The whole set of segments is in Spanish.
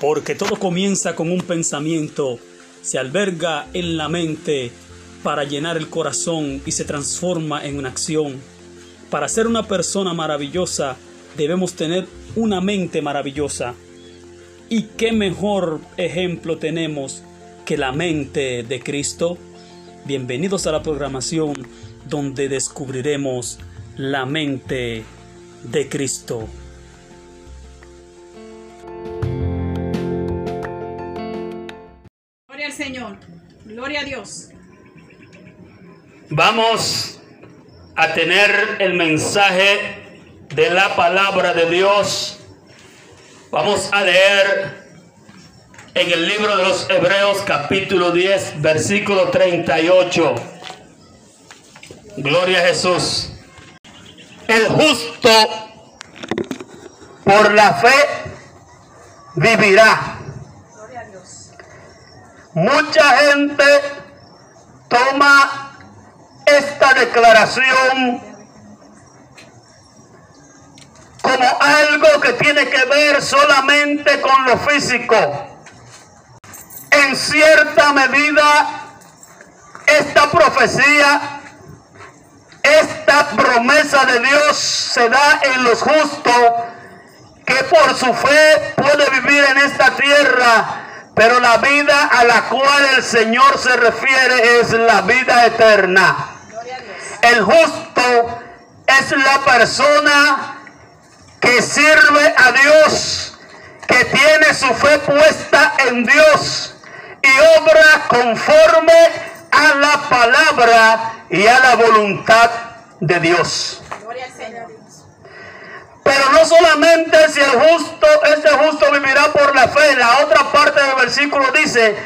porque todo comienza con un pensamiento, se alberga en la mente para llenar el corazón y se transforma en una acción. Para ser una persona maravillosa debemos tener una mente maravillosa. ¿Y qué mejor ejemplo tenemos que la mente de Cristo? Bienvenidos a la programación donde descubriremos la mente de Cristo. Dios. Vamos a tener el mensaje de la palabra de Dios. Vamos a leer en el libro de los Hebreos capítulo 10, versículo 38. Gloria a Jesús. El justo por la fe vivirá. Mucha gente toma esta declaración como algo que tiene que ver solamente con lo físico. En cierta medida, esta profecía, esta promesa de Dios se da en los justos que por su fe puede vivir en esta tierra, pero la vida a la cual el Señor se refiere es la vida eterna. El justo es la persona que sirve a Dios, que tiene su fe puesta en Dios y obra conforme a la palabra y a la voluntad de Dios. Pero no solamente si el justo, este justo vivirá por la fe. La otra parte del versículo dice,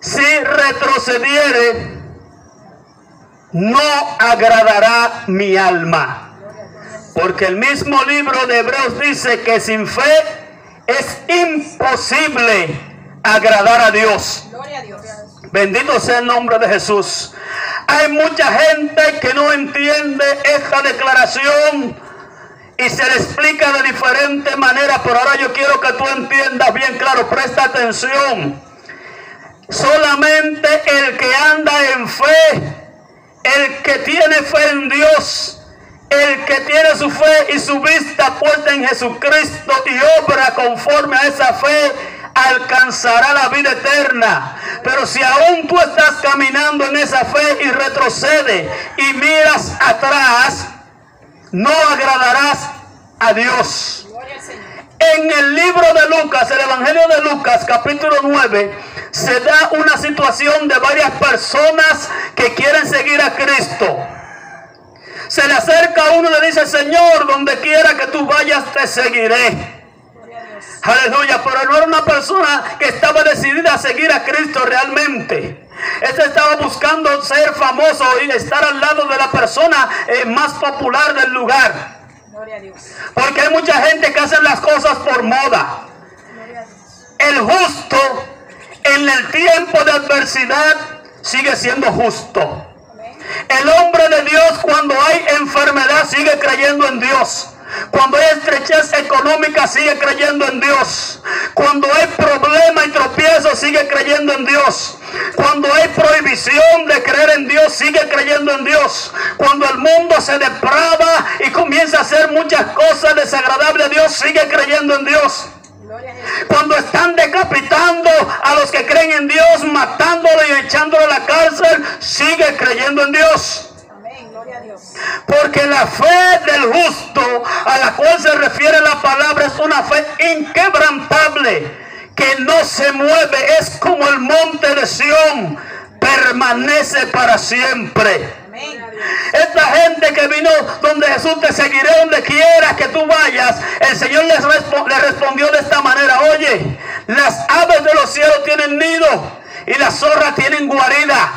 si retrocediere, no agradará mi alma. Porque el mismo libro de Hebreos dice que sin fe es imposible agradar a Dios. Gloria a Dios. Bendito sea el nombre de Jesús. Hay mucha gente que no entiende esta declaración y se le explica de diferente manera, pero ahora yo quiero que tú entiendas bien claro, presta atención. Solamente el que anda en fe, el que tiene fe en Dios, el que tiene su fe y su vista puesta en Jesucristo y obra conforme a esa fe, alcanzará la vida eterna. Pero si aún tú estás caminando en esa fe y retrocede y miras atrás, no agradarás a Dios. En el libro de Lucas, el Evangelio de Lucas, capítulo 9, se da una situación de varias personas que quieren seguir a Cristo. Se le acerca uno y le dice, Señor, donde quiera que tú vayas, te seguiré. Aleluya, pero no era una persona que estaba decidida a seguir a Cristo realmente. Este estaba buscando ser famoso y estar al lado de la persona eh, más popular del lugar. Gloria a Dios. Porque hay mucha gente que hace las cosas por moda. El justo en el tiempo de adversidad sigue siendo justo. El hombre de Dios cuando hay enfermedad sigue creyendo en Dios. Cuando hay estrechez económica sigue creyendo en Dios. Cuando hay problema y tropiezo sigue creyendo en Dios. Cuando hay prohibición de creer en Dios sigue creyendo en Dios. Cuando el mundo se deprava y comienza a hacer muchas cosas desagradables a Dios sigue creyendo en Dios. Cuando están decapitando a los que creen en Dios, matándolo y echándolo a la cárcel, sigue creyendo en Dios. Porque la fe del justo a la cual se refiere la palabra es una fe inquebrantable, que no se mueve, es como el monte de Sión, permanece para siempre. Esta gente que vino donde Jesús te seguiré donde quiera que tú vayas, el Señor les respo- le respondió de esta manera, oye, las aves de los cielos tienen nido y las zorras tienen guarida,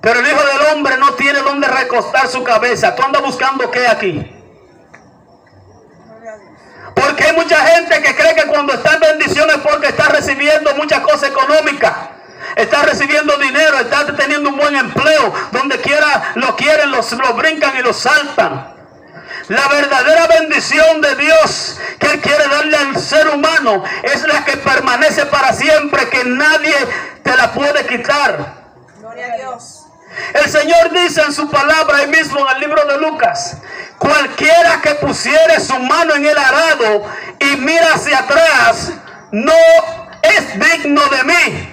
pero el Hijo del Hombre no tiene donde recostar su cabeza. ¿Tú andas buscando qué aquí? Porque hay mucha gente que cree que cuando está en bendiciones porque está recibiendo muchas cosas económicas. Está recibiendo dinero, está teniendo un buen empleo. Donde quiera lo quieren, los, lo brincan y lo saltan. La verdadera bendición de Dios que Él quiere darle al ser humano es la que permanece para siempre, que nadie te la puede quitar. Gloria a Dios. El Señor dice en su palabra ahí mismo en el libro de Lucas, cualquiera que pusiere su mano en el arado y mira hacia atrás, no es digno de mí.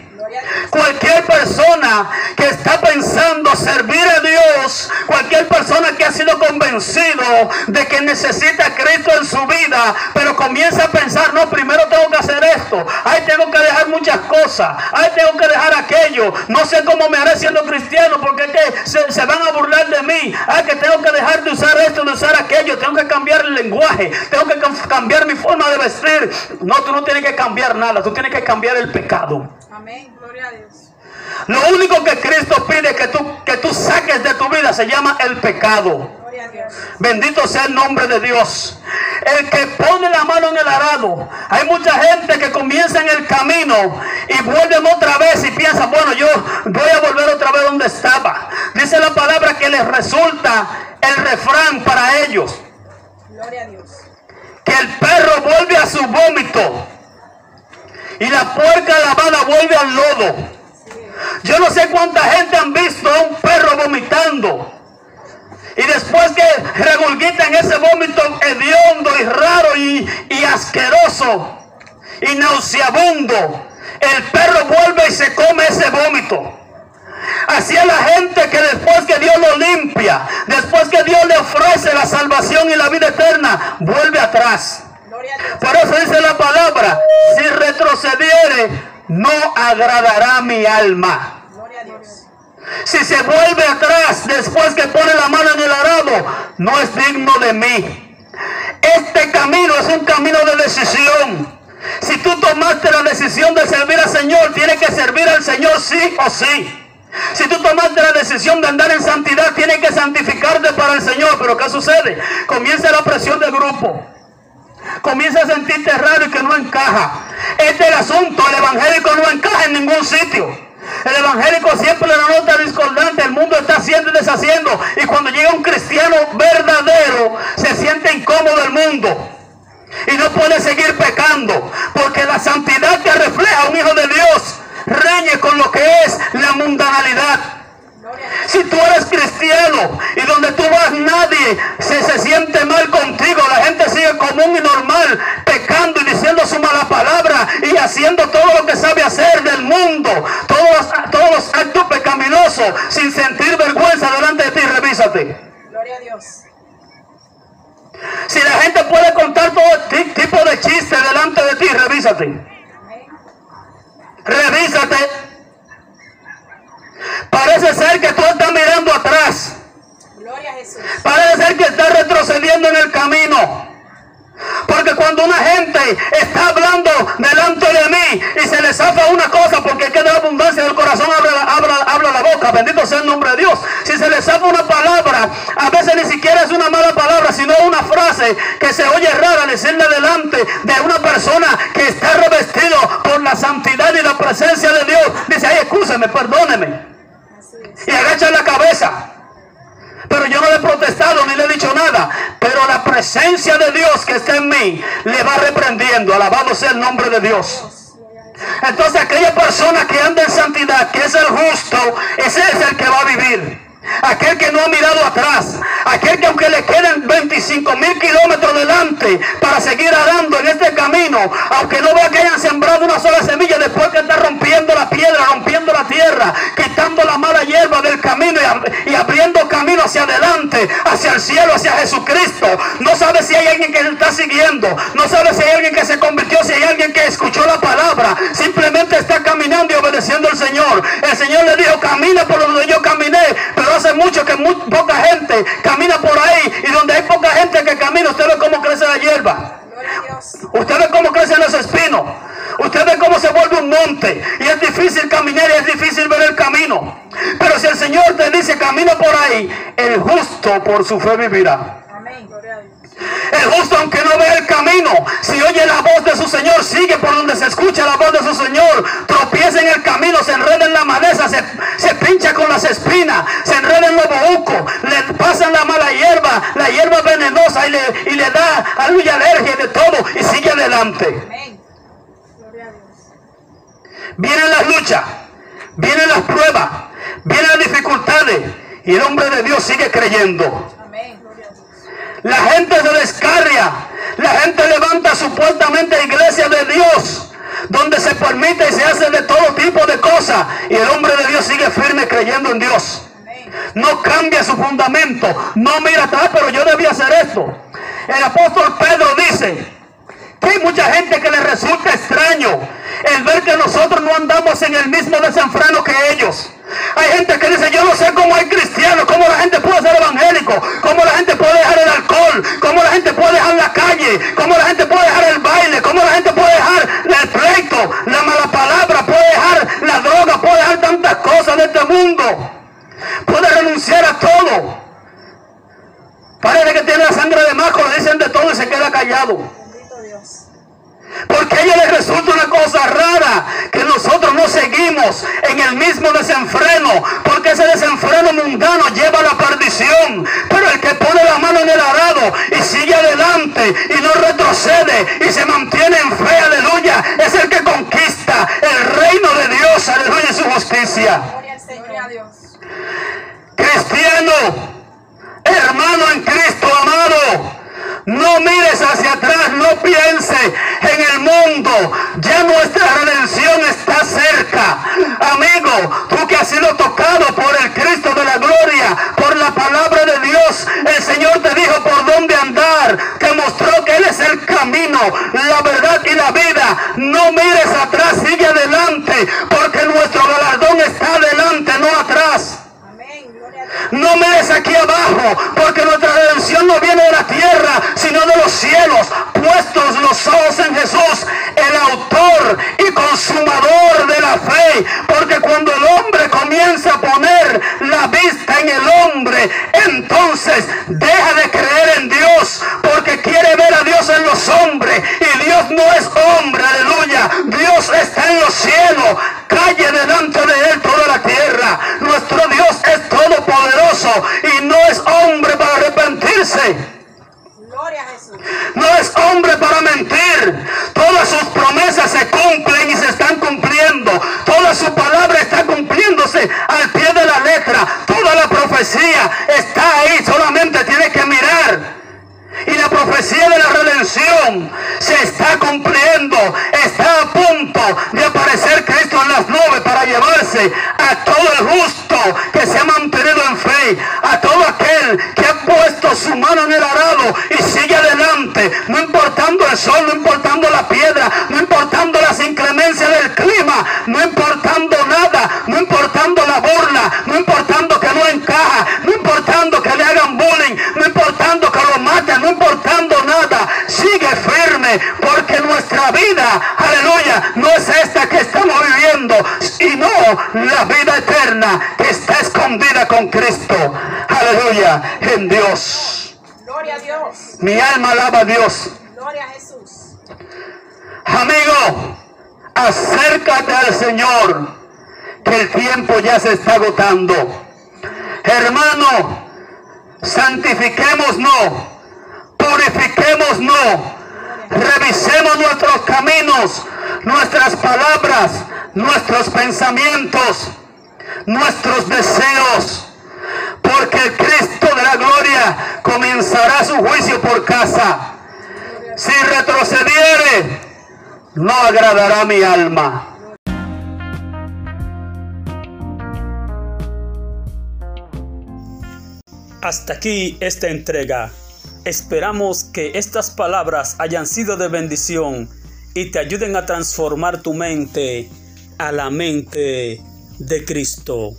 Persona que está pensando servir a Dios, cualquier persona que ha sido convencido de que necesita a Cristo en su vida, pero comienza a pensar, no, primero tengo que hacer esto, ahí tengo que dejar muchas cosas, ahí tengo que dejar aquello, no sé cómo me haré siendo cristiano porque es que se, se van a burlar de mí, ay que tengo que dejar de usar esto, de usar aquello, tengo que cambiar el lenguaje, tengo que cam- cambiar mi forma de vestir. No, tú no tienes que cambiar nada, tú tienes que cambiar el pecado. Amén. Gloria a Dios. Lo único que Cristo pide que tú, que tú saques de tu vida se llama el pecado. Gloria a Dios. Bendito sea el nombre de Dios. El que pone la mano en el arado. Hay mucha gente que comienza en el camino y vuelven otra vez y piensa, bueno, yo voy a volver otra vez donde estaba. Dice la palabra que les resulta el refrán para ellos. Gloria a Dios. Que el perro vuelve a su vómito y la puerca lavada vuelve al lodo. Yo no sé cuánta gente han visto a un perro vomitando. Y después que regurgita en ese vómito hediondo y raro y, y asqueroso y nauseabundo, el perro vuelve y se come ese vómito. Así es la gente que después que Dios lo limpia, después que Dios le ofrece la salvación y la vida eterna, vuelve atrás. Por eso dice la palabra, si retrocediere, no agradará mi alma. Si se vuelve atrás después que pone la mano en el arado, no es digno de mí. Este camino es un camino de decisión. Si tú tomaste la decisión de servir al Señor, tienes que servir al Señor sí o sí. Si tú tomaste la decisión de andar en santidad, tienes que santificarte para el Señor. Pero ¿qué sucede? Comienza la presión de grupo. Comienza a sentirte raro y que no encaja. Este es el asunto. El evangélico no encaja en ningún sitio. El evangélico siempre le nota discordante. El mundo está haciendo y deshaciendo. Y cuando llega un cristiano verdadero, se siente incómodo el mundo. Y no puede seguir pecando. Porque la santidad que refleja un hijo de Dios reñe con lo que es la mundanalidad. Si tú eres cristiano y donde tú vas nadie se, se siente mal contigo, la gente sigue común y normal, pecando y diciendo su mala palabra y haciendo todo lo que sabe hacer del mundo, todos, los- todos los actos pecaminosos, sin sentir vergüenza delante de ti, revísate. Gloria a Dios. Si la gente puede contar todo ti- tipo de chistes delante de ti, revísate. Revísate. Parece ser que tú estás mirando atrás. Gloria a Jesús. Parece ser que está retrocediendo en el camino. Porque cuando una gente está hablando delante de mí y se le zafa una cosa, porque es que de la abundancia del corazón habla, la- habla, habla la boca, bendito sea el nombre de Dios. Si se le zafa una palabra, a veces ni siquiera es una mala palabra, sino una frase que se oye rara decirle delante de una persona que está revestido por la santidad y la presencia de Dios. Dice, ay, escúchame, perdóneme y agacha la cabeza. Pero yo no le he protestado ni le he dicho nada. Pero la presencia de Dios que está en mí le va reprendiendo. Alabado sea el nombre de Dios. Entonces aquella persona que anda en santidad, que es el justo, ese es el que va a vivir. Aquel que no ha mirado atrás. Aquel que aunque le queden 25 mil kilómetros delante para seguir arando en este camino, aunque no vea que hayan sembrado una sola semilla, después que está rompiendo la piedra, rompiendo la tierra, quitando la mala hierba del camino y, ab- y abriendo camino hacia adelante, hacia el cielo, hacia Jesucristo. No sabe si hay alguien que le está siguiendo, no sabe si hay alguien que se convirtió, si hay alguien que escuchó la palabra, simplemente está caminando y obedeciendo al Señor. El Señor le dijo, camina por pero mucho que poca gente camina por ahí y donde hay poca gente que camina, usted ve cómo crece la hierba. Usted ve cómo crecen los espinos. Usted ve cómo se vuelve un monte. Y es difícil caminar y es difícil ver el camino. Pero si el Señor te dice camina por ahí, el justo por su fe vivirá. Amén. Gloria a Dios. El justo aunque no ve el camino, si oye la voz de su Señor, sigue por donde se escucha la voz de su Señor, tropieza en el camino, se enreda en la maleza, se, se pincha con las espinas, se enreda en los bejucos, le pasan la mala hierba, la hierba venenosa y le, y le da aleluya alergia de todo y sigue adelante. Vienen las luchas, vienen las pruebas, vienen las dificultades y el hombre de Dios sigue creyendo. Amén. Gloria a Dios. La gente se descarria, la gente levanta supuestamente iglesias de Dios, donde se permite y se hace de todo tipo de cosas y el hombre de Dios sigue firme creyendo en Dios. No cambia su fundamento, no mira atrás, pero yo debía hacer esto. El apóstol Pedro dice hay mucha gente que le resulta extraño el ver que nosotros no andamos en el mismo desenfreno que ellos. Hay gente que dice, yo no sé cómo hay cristianos, cómo la gente puede ser evangélico, cómo la gente puede dejar el alcohol, cómo la gente puede dejar la calle, cómo la gente puede dejar el baile, cómo la gente puede dejar el pleito, la mala palabra, puede dejar la droga, puede dejar tantas cosas de este mundo. Puede renunciar a todo. Parece que tiene la sangre de maco, le dicen de todo y se queda callado. Porque a ella le resulta una cosa rara que nosotros no seguimos en el mismo desenfreno, porque ese desenfreno mundano lleva a la perdición. Pero el que pone la mano en el arado y sigue adelante y no retrocede y se mantiene en fe, aleluya, es el que conquista el reino de Dios, aleluya, y su justicia. Gloria al Señor. Dios. Cristiano, hermano en Cristo amado, no mires hacia atrás, no piense en el mundo. Ya nuestra redención está cerca. Amigo, tú que has sido tocado por el Cristo de la gloria, por la palabra de Dios, el Señor te dijo por dónde andar, te mostró que Él es el camino, la verdad y la vida. No mires atrás, sigue adelante, porque nuestro galardón está adelante, no atrás. No mires aquí abajo, porque nuestra redención no viene de la tierra, sino de los cielos, puestos los ojos en Jesús, el autor y consumador de la fe. Porque cuando el hombre comienza a poner la vista en el hombre, entonces deja de creer en Dios, porque quiere ver a Dios en los hombres. Y Dios no es hombre, aleluya. Dios está en los cielos, calle delante de él toda la tierra. Nuestro Dios es todopoderoso y no es hombre para arrepentirse. Gloria a Jesús. No es hombre para mentir. Todas sus promesas se cumplen y se están cumpliendo. Toda su palabra está cumpliéndose al pie de la letra. Toda la profecía está ahí. Solamente tiene que mirar. Y la profecía de la redención se está cumpliendo. Está a punto de nuestra vida, aleluya, no es esta que estamos viviendo, sino la vida eterna que está escondida con Cristo, aleluya, en Dios. Gloria a Dios. Mi alma alaba a Dios. Gloria a Jesús. Amigo, acércate al Señor, que el tiempo ya se está agotando. Hermano, santifiquémonos, purifiquémonos, nuestras palabras, nuestros pensamientos, nuestros deseos, porque el Cristo de la gloria comenzará su juicio por casa. Si retrocediere, no agradará mi alma. Hasta aquí esta entrega. Esperamos que estas palabras hayan sido de bendición y te ayuden a transformar tu mente a la mente de Cristo.